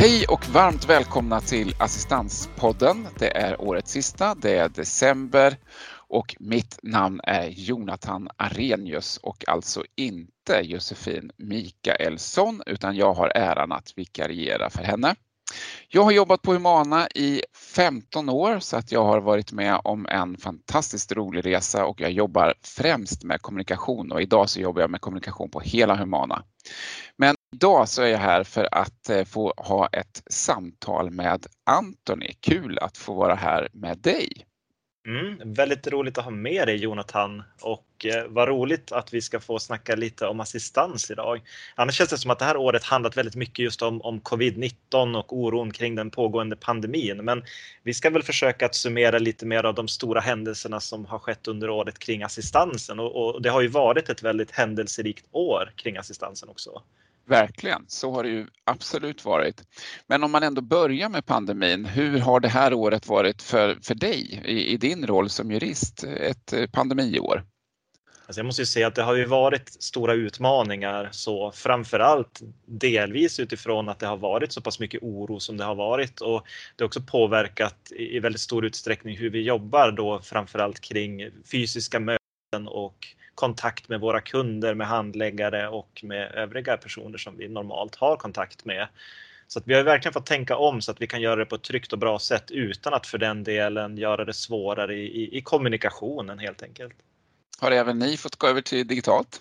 Hej och varmt välkomna till Assistanspodden. Det är årets sista, det är december och mitt namn är Jonathan Arrhenius och alltså inte Josefin Mikaelsson utan jag har äran att vikariera för henne. Jag har jobbat på Humana i 15 år så att jag har varit med om en fantastiskt rolig resa och jag jobbar främst med kommunikation och idag så jobbar jag med kommunikation på hela Humana. Men idag så är jag här för att eh, få ha ett samtal med Antoni. Kul att få vara här med dig. Mm, väldigt roligt att ha med dig Jonathan och eh, vad roligt att vi ska få snacka lite om assistans idag. Annars känns det som att det här året handlat väldigt mycket just om, om covid-19 och oron kring den pågående pandemin. Men vi ska väl försöka att summera lite mer av de stora händelserna som har skett under året kring assistansen och, och det har ju varit ett väldigt händelserikt år kring assistansen också. Verkligen, så har det ju absolut varit. Men om man ändå börjar med pandemin, hur har det här året varit för, för dig i, i din roll som jurist, ett eh, pandemiår? Alltså jag måste ju säga att det har ju varit stora utmaningar, så framförallt delvis utifrån att det har varit så pass mycket oro som det har varit och det har också påverkat i väldigt stor utsträckning hur vi jobbar då framförallt kring fysiska möten och kontakt med våra kunder, med handläggare och med övriga personer som vi normalt har kontakt med. Så att vi har verkligen fått tänka om så att vi kan göra det på ett tryggt och bra sätt utan att för den delen göra det svårare i, i, i kommunikationen helt enkelt. Har även ni fått gå över till digitalt?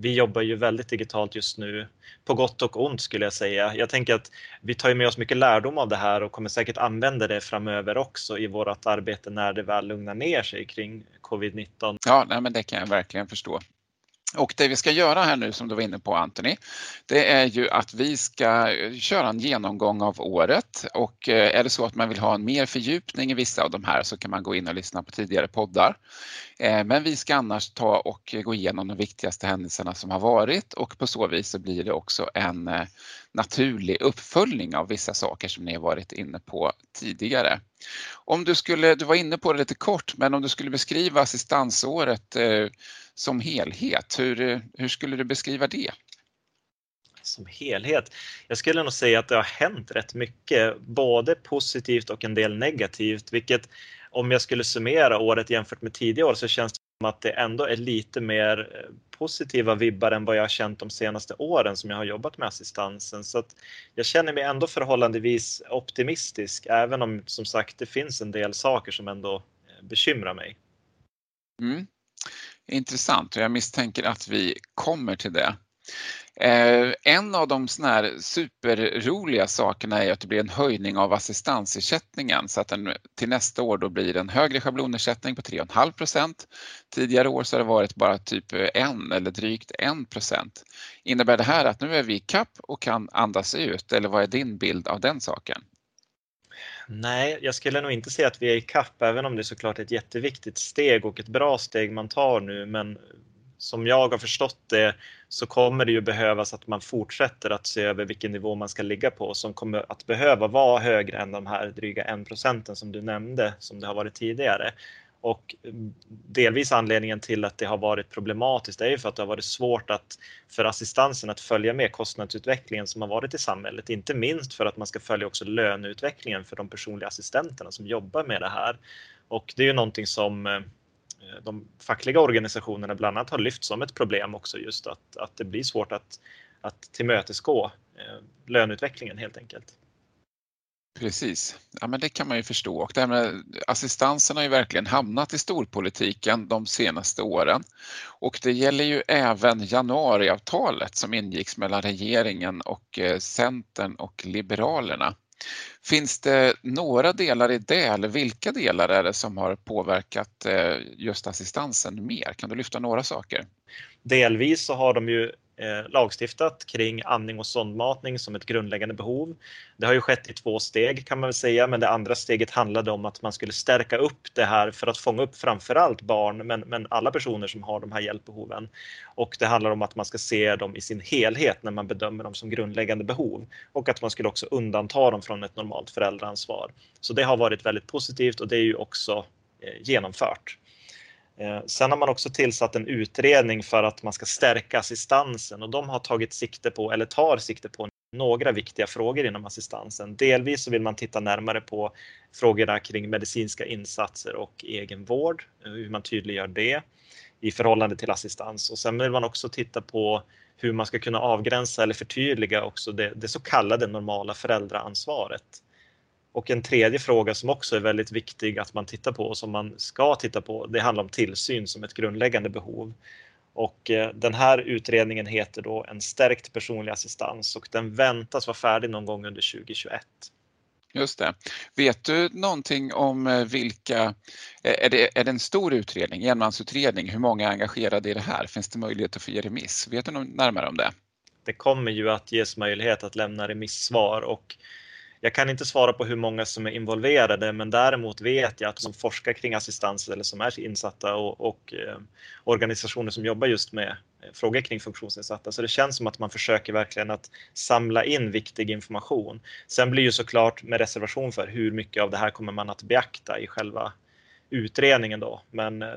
Vi jobbar ju väldigt digitalt just nu, på gott och ont skulle jag säga. Jag tänker att vi tar med oss mycket lärdom av det här och kommer säkert använda det framöver också i vårt arbete när det väl lugnar ner sig kring covid-19. Ja, nej, men det kan jag verkligen förstå. Och det vi ska göra här nu som du var inne på Anthony, det är ju att vi ska köra en genomgång av året och eh, är det så att man vill ha en mer fördjupning i vissa av de här så kan man gå in och lyssna på tidigare poddar. Eh, men vi ska annars ta och gå igenom de viktigaste händelserna som har varit och på så vis så blir det också en eh, naturlig uppföljning av vissa saker som ni har varit inne på tidigare. Om du skulle, du var inne på det lite kort, men om du skulle beskriva assistansåret som helhet. Hur, hur skulle du beskriva det? Som helhet? Jag skulle nog säga att det har hänt rätt mycket, både positivt och en del negativt, vilket om jag skulle summera året jämfört med tidigare år så känns det som att det ändå är lite mer eh, positiva vibbar än vad jag har känt de senaste åren som jag har jobbat med assistansen. Så att jag känner mig ändå förhållandevis optimistisk, även om som sagt det finns en del saker som ändå eh, bekymrar mig. Mm intressant och jag misstänker att vi kommer till det. Eh, en av de såna här superroliga sakerna är att det blir en höjning av assistansersättningen så att den till nästa år då blir en högre schablonersättning på 3,5 procent. Tidigare år så har det varit bara typ en eller drygt 1 procent. Innebär det här att nu är vi i kapp och kan andas ut eller vad är din bild av den saken? Nej, jag skulle nog inte säga att vi är i kapp, även om det är såklart ett jätteviktigt steg och ett bra steg man tar nu. Men som jag har förstått det så kommer det ju behövas att man fortsätter att se över vilken nivå man ska ligga på som kommer att behöva vara högre än de här dryga 1 procenten som du nämnde som det har varit tidigare. Och delvis anledningen till att det har varit problematiskt är ju för att det har varit svårt att, för assistansen att följa med kostnadsutvecklingen som har varit i samhället. Inte minst för att man ska följa också löneutvecklingen för de personliga assistenterna som jobbar med det här. Och det är ju någonting som eh, de fackliga organisationerna bland annat har lyft som ett problem också just att, att det blir svårt att, att tillmötesgå eh, löneutvecklingen helt enkelt. Precis, ja, men det kan man ju förstå. Och det här med assistansen har ju verkligen hamnat i storpolitiken de senaste åren. Och det gäller ju även januariavtalet som ingicks mellan regeringen och eh, Centern och Liberalerna. Finns det några delar i det eller vilka delar är det som har påverkat eh, just assistansen mer? Kan du lyfta några saker? Delvis så har de ju Eh, lagstiftat kring andning och sondmatning som ett grundläggande behov. Det har ju skett i två steg kan man väl säga, men det andra steget handlade om att man skulle stärka upp det här för att fånga upp framförallt barn, men, men alla personer som har de här hjälpbehoven. Och det handlar om att man ska se dem i sin helhet när man bedömer dem som grundläggande behov och att man skulle också undanta dem från ett normalt föräldraansvar. Så det har varit väldigt positivt och det är ju också eh, genomfört. Eh, sen har man också tillsatt en utredning för att man ska stärka assistansen och de har tagit sikte på, eller tar sikte på, några viktiga frågor inom assistansen. Delvis så vill man titta närmare på frågorna kring medicinska insatser och egenvård, eh, hur man tydliggör det i förhållande till assistans. Och sen vill man också titta på hur man ska kunna avgränsa eller förtydliga också det, det så kallade normala föräldraansvaret. Och en tredje fråga som också är väldigt viktig att man tittar på och som man ska titta på, det handlar om tillsyn som ett grundläggande behov. Och eh, den här utredningen heter då En stärkt personlig assistans och den väntas vara färdig någon gång under 2021. Just det. Vet du någonting om eh, vilka, eh, är det, är det en stor utredning, enmansutredning, hur många är engagerade i det här? Finns det möjlighet att få ge remiss? Vet du något närmare om det? Det kommer ju att ges möjlighet att lämna remissvar och jag kan inte svara på hur många som är involverade, men däremot vet jag att som forskar kring assistans eller som är insatta och, och eh, organisationer som jobbar just med eh, frågor kring funktionsnedsatta. Så det känns som att man försöker verkligen att samla in viktig information. Sen blir ju såklart med reservation för hur mycket av det här kommer man att beakta i själva utredningen då. Men eh,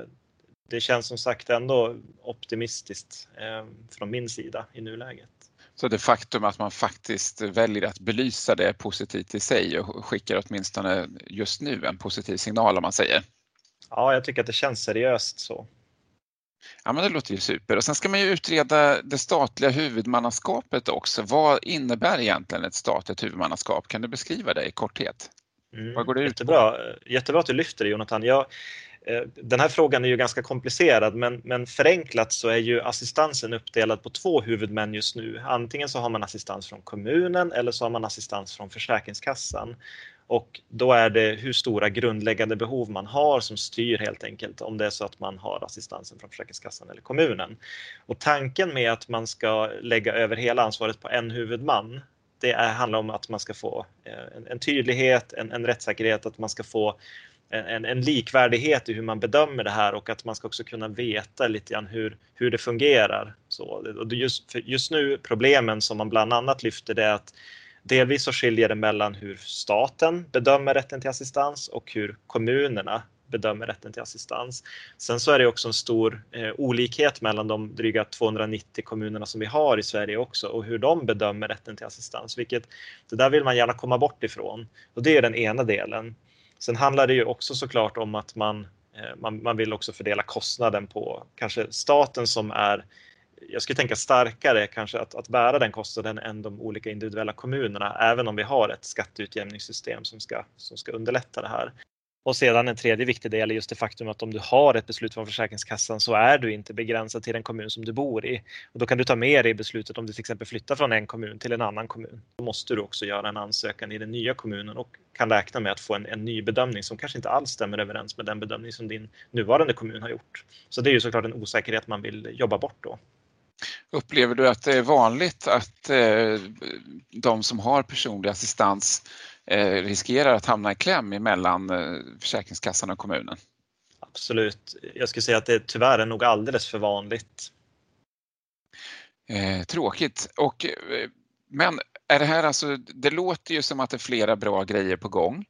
det känns som sagt ändå optimistiskt eh, från min sida i nuläget. Så det faktum att man faktiskt väljer att belysa det positivt i sig och skickar åtminstone just nu en positiv signal om man säger. Ja, jag tycker att det känns seriöst så. Ja, men det låter ju super. Och sen ska man ju utreda det statliga huvudmannaskapet också. Vad innebär egentligen ett statligt huvudmannaskap? Kan du beskriva det i korthet? Mm, Vad går det ut jättebra. på? Jättebra att du lyfter det Jonathan. Jag, Eh, den här frågan är ju ganska komplicerad men, men förenklat så är ju assistansen uppdelad på två huvudmän just nu. Antingen så har man assistans från kommunen eller så har man assistans från Försäkringskassan. Och då är det hur stora grundläggande behov man har som styr helt enkelt om det är så att man har assistansen från Försäkringskassan eller kommunen. Och tanken med att man ska lägga över hela ansvaret på en huvudman det är, handlar om att man ska få eh, en, en tydlighet, en, en rättssäkerhet, att man ska få en, en, likvärdighet i hur man bedömer det här och att man ska också kunna veta lite grann hur, hur det fungerar. Så, och just, just nu problemen som man bland annat lyfter det är att delvis så skiljer det mellan hur staten bedömer rätten till assistans och hur kommunerna bedömer rätten till assistans. Sen så är det också en stor eh, olikhet mellan de dryga 290 kommunerna som vi har i Sverige också och hur de bedömer rätten till assistans, vilket det där vill man gärna komma bort ifrån. Och det är den ena delen. Sen handlar det ju också såklart om att man, eh, man, man vill också fördela kostnaden på kanske staten som är jag skulle tänka starkare kanske att, att bära den kostnaden än de olika individuella kommunerna, även om vi har ett skatteutjämningssystem som ska, som ska underlätta det här. Och sedan en tredje viktig del är just det faktum att om du har ett beslut från Försäkringskassan så är du inte begränsad till den kommun som du bor i. Och då kan du ta med dig beslutet om du till exempel flyttar från en kommun till en annan kommun. Då måste du också göra en ansökan i den nya kommunen och kan räkna med att få en, en ny bedömning som kanske inte alls stämmer överens med den bedömning som din nuvarande kommun har gjort. Så det är ju såklart en osäkerhet man vill jobba bort då. Upplever du att det är vanligt att eh, de som har personlig assistans riskerar att hamna i kläm emellan eh, Försäkringskassan och kommunen. Absolut. Jag skulle säga att det tyvärr är nog alldeles för vanligt. Eh, tråkigt. Och, eh, men är det här alltså, det låter ju som att det är flera bra grejer på gång.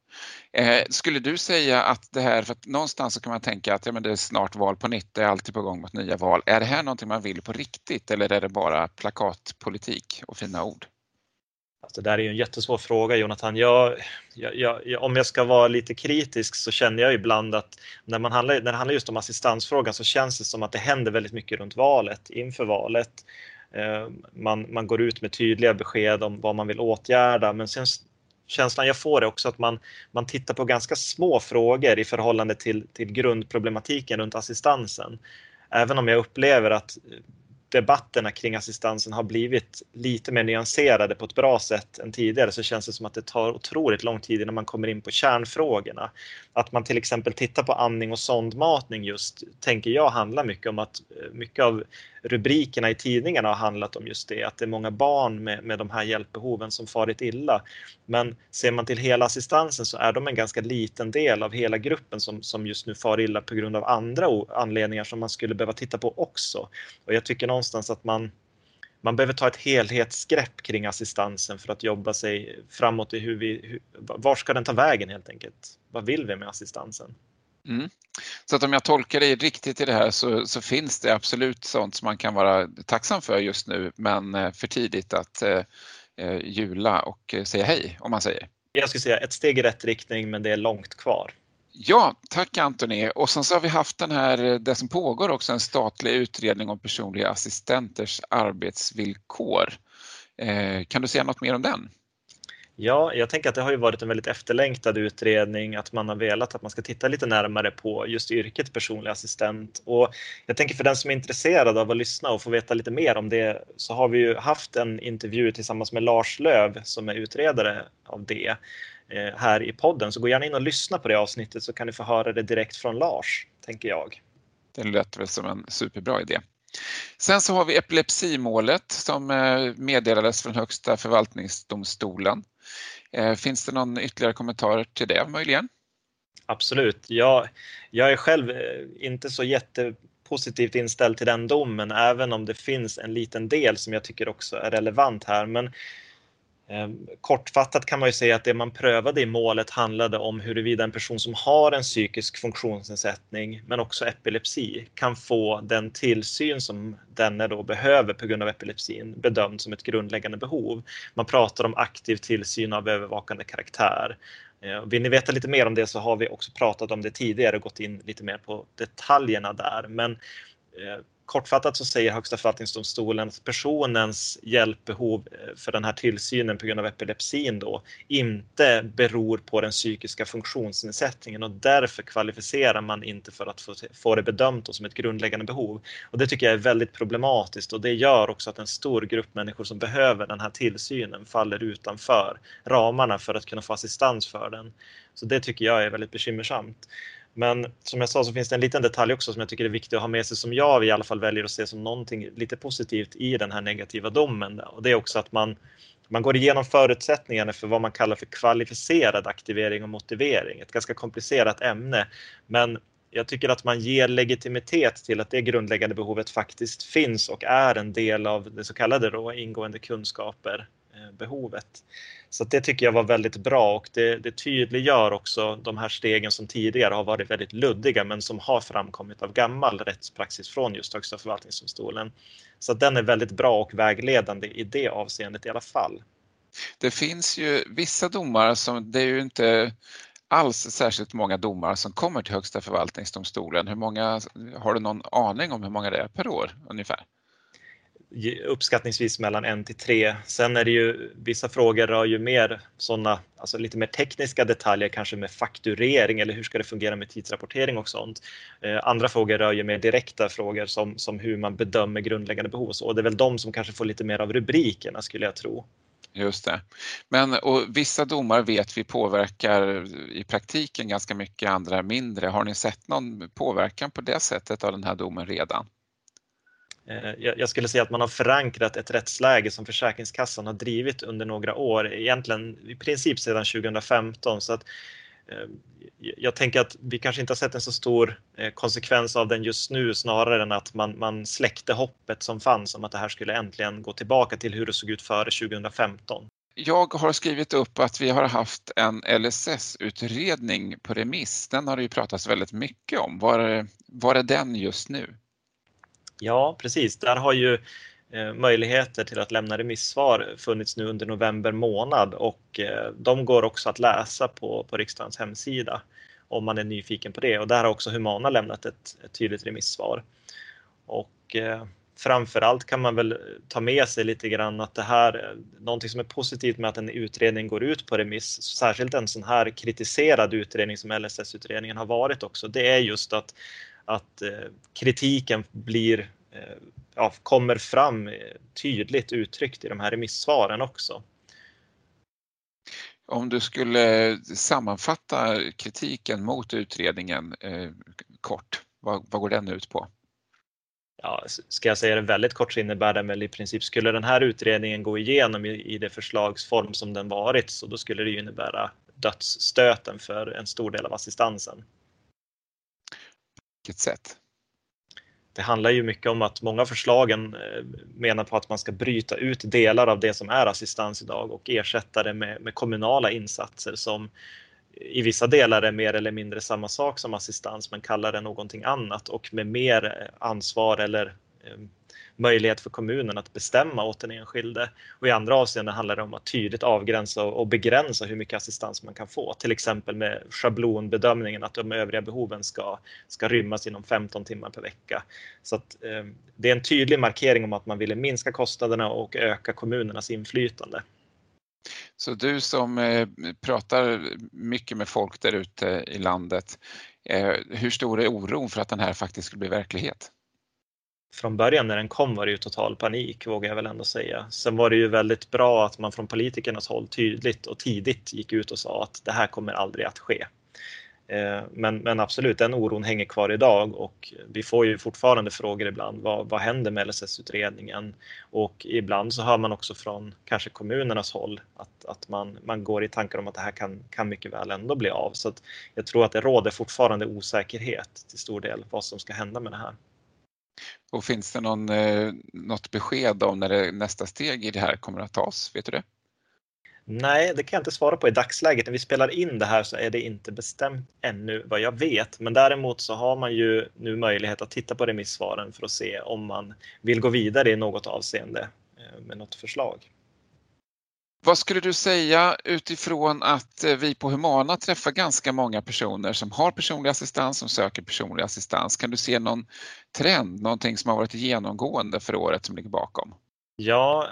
Eh, skulle du säga att det här, för att någonstans så kan man tänka att ja, men det är snart val på nytt, det är alltid på gång mot nya val. Är det här någonting man vill på riktigt eller är det bara plakatpolitik och fina ord? Alltså, det där är ju en jättesvår fråga Jonathan. Jag, jag, jag, om jag ska vara lite kritisk så känner jag ibland att när, man handlar, när det handlar just om assistansfrågan så känns det som att det händer väldigt mycket runt valet, inför valet. Eh, man, man går ut med tydliga besked om vad man vill åtgärda men sen känslan jag får är också att man, man tittar på ganska små frågor i förhållande till, till grundproblematiken runt assistansen. Även om jag upplever att debatterna kring assistansen har blivit lite mer nyanserade på ett bra sätt än tidigare så känns det som att det tar otroligt lång tid innan man kommer in på kärnfrågorna. Att man till exempel tittar på andning och sondmatning just tänker jag handlar mycket om att eh, mycket av rubrikerna i tidningarna har handlat om just det, att det är många barn med, med de här hjälpbehoven som farit illa. Men ser man till hela assistansen så är de en ganska liten del av hela gruppen som, som just nu far illa på grund av andra anledningar som man skulle behöva titta på också. Och jag tycker någonstans att man man behöver ta ett helhetsgrepp kring assistansen för att jobba sig framåt i hur vi, hur, var ska den ta vägen helt enkelt? Vad vill vi med assistansen? Mm. Så att om jag tolkar dig riktigt i det här så, så, finns det absolut sånt som man kan vara tacksam för just nu men eh, för tidigt att eh, jula och säga hej om man säger. Jag skulle säga ett steg i rätt riktning men det är långt kvar. Ja, tack Antoni. Och sen så har vi haft den här, det som pågår också, en statlig utredning om personliga assistenters arbetsvillkor. kan du säga något mer om den? Ja, jag tänker att det har ju varit en väldigt efterlängtad utredning att man har velat att man ska titta lite närmare på just yrket personlig assistent. Och jag tänker för den som är intresserad av att lyssna och få veta lite mer om det så har vi ju haft en intervju tillsammans med Lars Löv som är utredare av det eh, här i podden. Så gå gärna in och lyssna på det avsnittet så kan ni få höra det direkt från Lars, tänker jag. Det lät väl som en superbra idé. Sen så har vi epilepsimålet som eh, meddelades från Högsta förvaltningsdomstolen. Eh, finns det någon ytterligare kommentar till det möjligen? Absolut. Jag, jag är själv eh, inte så jättepositivt inställd till den domen, även om det finns en liten del som jag tycker också är relevant här. Men Ehm, kortfattat kan man ju säga att det man prövade i målet handlade om huruvida en person som har en psykisk funktionsnedsättning men också epilepsi kan få den tillsyn som denne då behöver på grund av epilepsin bedömd som ett grundläggande behov. Man pratar om aktiv tillsyn av övervakande karaktär. Ehm, vill ni veta lite mer om det så har vi också pratat om det tidigare och gått in lite mer på detaljerna där. Men ehm, kortfattat så säger Högsta förvaltningsdomstolen att personens hjälpbehov eh, för den här tillsynen på grund av epilepsin då inte beror på den psykiska funktionsnedsättningen och därför kvalificerar man inte för att få, få det bedömt som ett grundläggande behov. Och det tycker jag är väldigt problematiskt och det gör också att en stor grupp människor som behöver den här tillsynen faller utanför ramarna för att kunna få assistans för den. Så det tycker jag är väldigt bekymmersamt. Men som jag sa så finns det en liten detalj också som jag tycker är viktig att ha med sig som jag i alla fall väljer att se som någonting lite positivt i den här negativa domen. Och det är också att man, man går igenom förutsättningarna för vad man kallar för kvalificerad aktivering och motivering. Ett ganska komplicerat ämne, men jag tycker att man ger legitimitet till att det grundläggande behovet faktiskt finns och är en del av det så kallade då, ingående kunskaper Eh, behovet. Så det tycker jag var väldigt bra och det, det tydliggör också de här stegen som tidigare har varit väldigt luddiga men som har framkommit av gammal rättspraxis från just Högsta förvaltningsdomstolen. Så den är väldigt bra och vägledande i det avseendet i alla fall. Det finns ju vissa domar som, det är ju inte alls särskilt många domar som kommer till Högsta förvaltningsdomstolen. Hur många, har du någon aning om hur många det är per år ungefär? Uppskattningsvis mellan en till tre. Sen är det ju vissa frågor rör ju mer sådana, alltså lite mer tekniska detaljer, kanske med fakturering eller hur ska det fungera med tidsrapportering och sånt. Eh, andra frågor rör ju mer direkta frågor som, som hur man bedömer grundläggande behov och så. Och det är väl de som kanske får lite mer av rubrikerna skulle jag tro. Just det. Men och vissa domar vet vi påverkar i praktiken ganska mycket, andra mindre. Har ni sett någon påverkan på det sättet av den här domen redan? Eh, jag skulle säga att man har förankrat ett rättsläge som Försäkringskassan har drivit under några år, egentligen i princip sedan 2015. Så att, eh, jag tänker att vi kanske inte har sett en så stor eh, konsekvens av den just nu snarare än att man, man släckte hoppet som fanns om att det här skulle äntligen gå tillbaka till hur det såg ut före 2015. Jag har skrivit upp att vi har haft en LSS-utredning på remiss. Den har det ju pratats väldigt mycket om. Var, var är den just nu? Ja, precis. Där har ju eh, möjligheter till att lämna remissvar funnits nu under november månad och eh, de går också att läsa på, på riksdagens hemsida om man är nyfiken på det. Och där har också Humana lämnat ett, ett tydligt remissvar. Och eh, framförallt kan man väl ta med sig lite grann att det här, eh, någonting som är positivt med att en utredning går ut på remiss, särskilt en sån här kritiserad utredning som LSS-utredningen har varit också, det är just att att eh, kritiken blir, eh, ja, kommer fram tydligt uttryckt i de här remissvaren också. Om du skulle sammanfatta kritiken mot utredningen eh, kort, vad, vad går den ut på? Ja, ska jag säga det väldigt kort så innebär det väl i princip, skulle den här utredningen gå igenom i, i det förslagsform som den varit så då skulle det innebära dödsstöten för en stor del av assistansen vilket sätt? Det handlar ju mycket om att många förslagen eh, menar på att man ska bryta ut delar av det som är assistans idag och ersätta det med, med kommunala insatser som i vissa delar är mer eller mindre samma sak som assistans men kallar det någonting annat och med mer eh, ansvar eller eh, möjlighet för kommunen att bestämma åt den enskilde. Och i andra avseenden handlar det om att tydligt avgränsa och begränsa hur mycket assistans man kan få. Till exempel med schablonbedömningen att de övriga behoven ska, ska rymmas inom 15 timmar per vecka. Så att, eh, det är en tydlig markering om att man ville minska kostnaderna och öka kommunernas inflytande. Så du som eh, pratar mycket med folk där ute i landet, eh, hur stor är oron för att den här faktiskt skulle bli verklighet? Från början när den kom var det ju total panik vågar jag väl ändå säga. Sen var det ju väldigt bra att man från politikernas håll tydligt och tidigt gick ut och sa att det här kommer aldrig att ske. Eh, men, men absolut, den oron hänger kvar idag och vi får ju fortfarande frågor ibland. Vad, vad händer med LSS-utredningen? Och ibland så hör man också från kanske kommunernas håll att, att man, man går i tankar om att det här kan, kan mycket väl ändå bli av. Så jag tror att det råder fortfarande osäkerhet till stor del vad som ska hända med det här. Och finns det någon, eh, något besked om när det, nästa steg i det här kommer att tas? Vet du det? Nej, det kan jag inte svara på i dagsläget. När vi spelar in det här så är det inte bestämt ännu vad jag vet. Men däremot så har man ju nu möjlighet att titta på remissvaren för att se om man vill gå vidare i något avseende eh, med något förslag. Vad skulle du säga utifrån att eh, vi på Humana träffar ganska många personer som har personlig assistans, som söker personlig assistans. Kan du se någon trend, någonting som har varit genomgående för året som ligger bakom? Ja,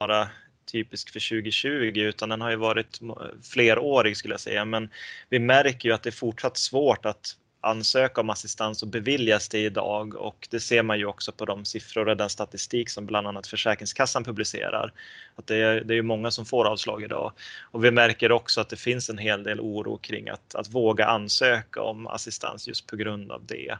bara typisk för 2020 utan den har ju varit flerårig skulle jag säga. Men vi märker ju att det är fortsatt svårt att ansöka om assistans och beviljas det idag. Och det ser man ju också på de siffror och den statistik som bland annat Försäkringskassan publicerar. Att det är, det är många som får avslag idag. Och vi märker också att det finns en hel del oro kring att, att våga ansöka om assistans just på grund av det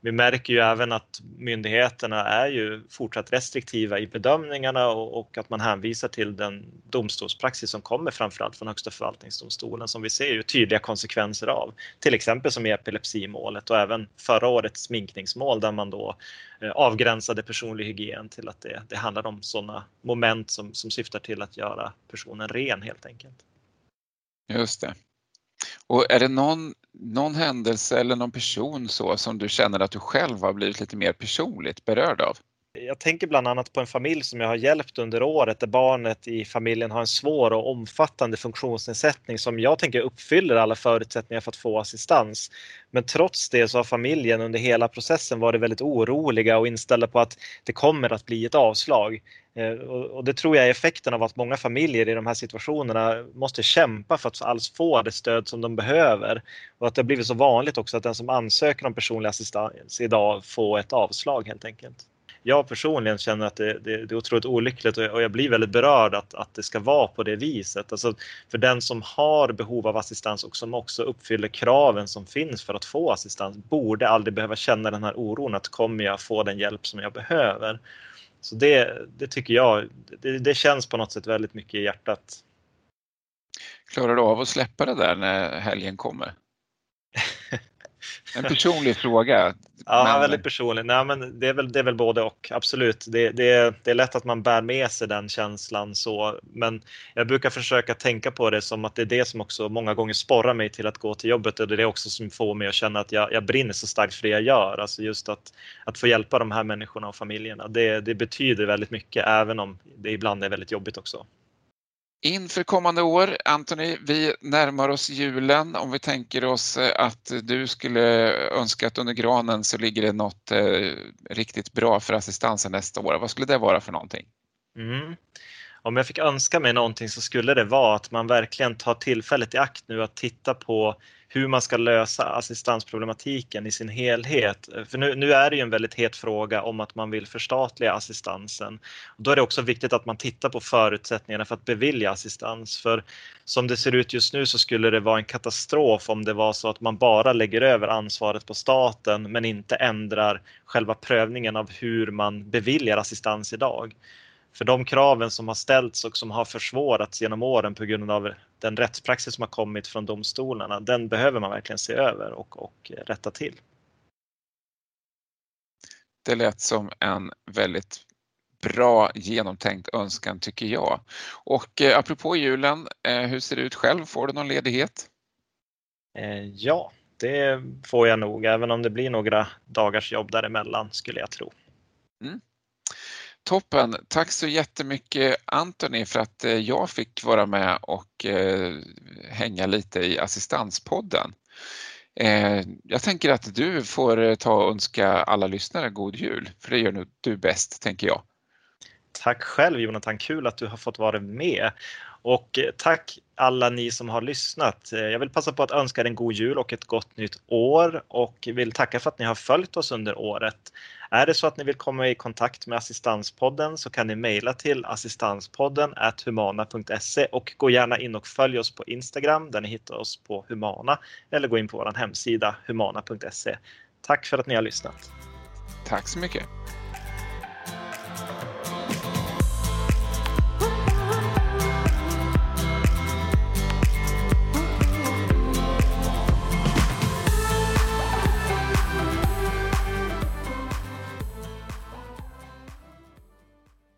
vi märker ju även att myndigheterna är ju fortsatt restriktiva i bedömningarna och, och, att man hänvisar till den domstolspraxis som kommer framförallt från Högsta förvaltningsdomstolen som vi ser ju tydliga konsekvenser av. Till exempel som i epilepsimålet och även förra årets sminkningsmål där man då eh, avgränsade personlig hygien till att det, det handlar om sådana moment som, som syftar till att göra personen ren helt enkelt. Just det. Och är det någon, någon händelse eller någon person så som du känner att du själv har blivit lite mer personligt berörd av? Jag tänker bland annat på en familj som jag har hjälpt under året där barnet i familjen har en svår och omfattande funktionsnedsättning som jag tänker uppfyller alla förutsättningar för att få assistans. Men trots det så har familjen under hela processen varit väldigt oroliga och inställda på att det kommer att bli ett avslag. Eh, och det tror jag är effekten av att många familjer i de här situationerna måste kämpa för att alls få det stöd som de behöver. Och att det har blivit så vanligt också att den som ansöker om personlig assistans idag får ett avslag helt enkelt jag personligen känner att det, det, det är otroligt olyckligt och jag, och jag, blir väldigt berörd att, att det ska vara på det viset. Alltså för den som har behov av assistans och som också uppfyller kraven som finns för att få assistans borde aldrig behöva känna den här oron att kommer jag få den hjälp som jag behöver? Så det, det tycker jag, det, det känns på något sätt väldigt mycket i hjärtat. Klarar du av att släppa det där när helgen kommer? En personlig fråga. Ja, men... väldigt personlig. Nej, men det, är väl, det är väl både och, absolut. Det, det, det är lätt att man bär med sig den känslan så, men jag brukar försöka tänka på det som att det är det som också många gånger sporrar mig till att gå till jobbet och det är det också som får mig att känna att jag, jag brinner så starkt för det jag gör. Alltså just att, att få hjälpa de här människorna och familjerna. Det, det betyder väldigt mycket, även om det ibland är väldigt jobbigt också. Inför kommande år, Anthony, vi närmar oss julen. Om vi tänker oss eh, att du skulle önska att under granen så ligger det något eh, riktigt bra för assistansen nästa år. Vad skulle det vara för någonting? Mm. Om jag fick önska mig någonting så skulle det vara att man verkligen tar tillfället i akt nu att titta på hur man ska lösa assistansproblematiken i sin helhet. För nu, nu, är det ju en väldigt het fråga om att man vill förstatliga assistansen. Och då är det också viktigt att man tittar på förutsättningarna för att bevilja assistans. För som det ser ut just nu så skulle det vara en katastrof om det var så att man bara lägger över ansvaret på staten men inte ändrar själva prövningen av hur man beviljar assistans idag. För de kraven som har ställts och som har försvårats genom åren på grund av den rättspraxis som har kommit från domstolarna, den behöver man verkligen se över och, och rätta till. Det lät som en väldigt bra genomtänkt önskan tycker jag. Och eh, apropå julen, eh, hur ser det ut själv? Får du någon ledighet? Eh, ja, det får jag nog, även om det blir några dagars jobb däremellan skulle jag tro. Mm. Toppen! Tack så jättemycket Antoni för att eh, jag fick vara med och eh, hänga lite i Assistanspodden. Eh, jag tänker att du får ta och önska alla lyssnare god jul, för det gör nog du bäst, tänker jag. Tack själv Jonathan, kul att du har fått vara med. Och tack alla ni som har lyssnat. Jag vill passa på att önska er en god jul och ett gott nytt år och vill tacka för att ni har följt oss under året. Är det så att ni vill komma i kontakt med Assistanspodden så kan ni mejla till assistanspodden humana.se och gå gärna in och följ oss på Instagram där ni hittar oss på Humana eller gå in på vår hemsida humana.se. Tack för att ni har lyssnat. Tack så mycket.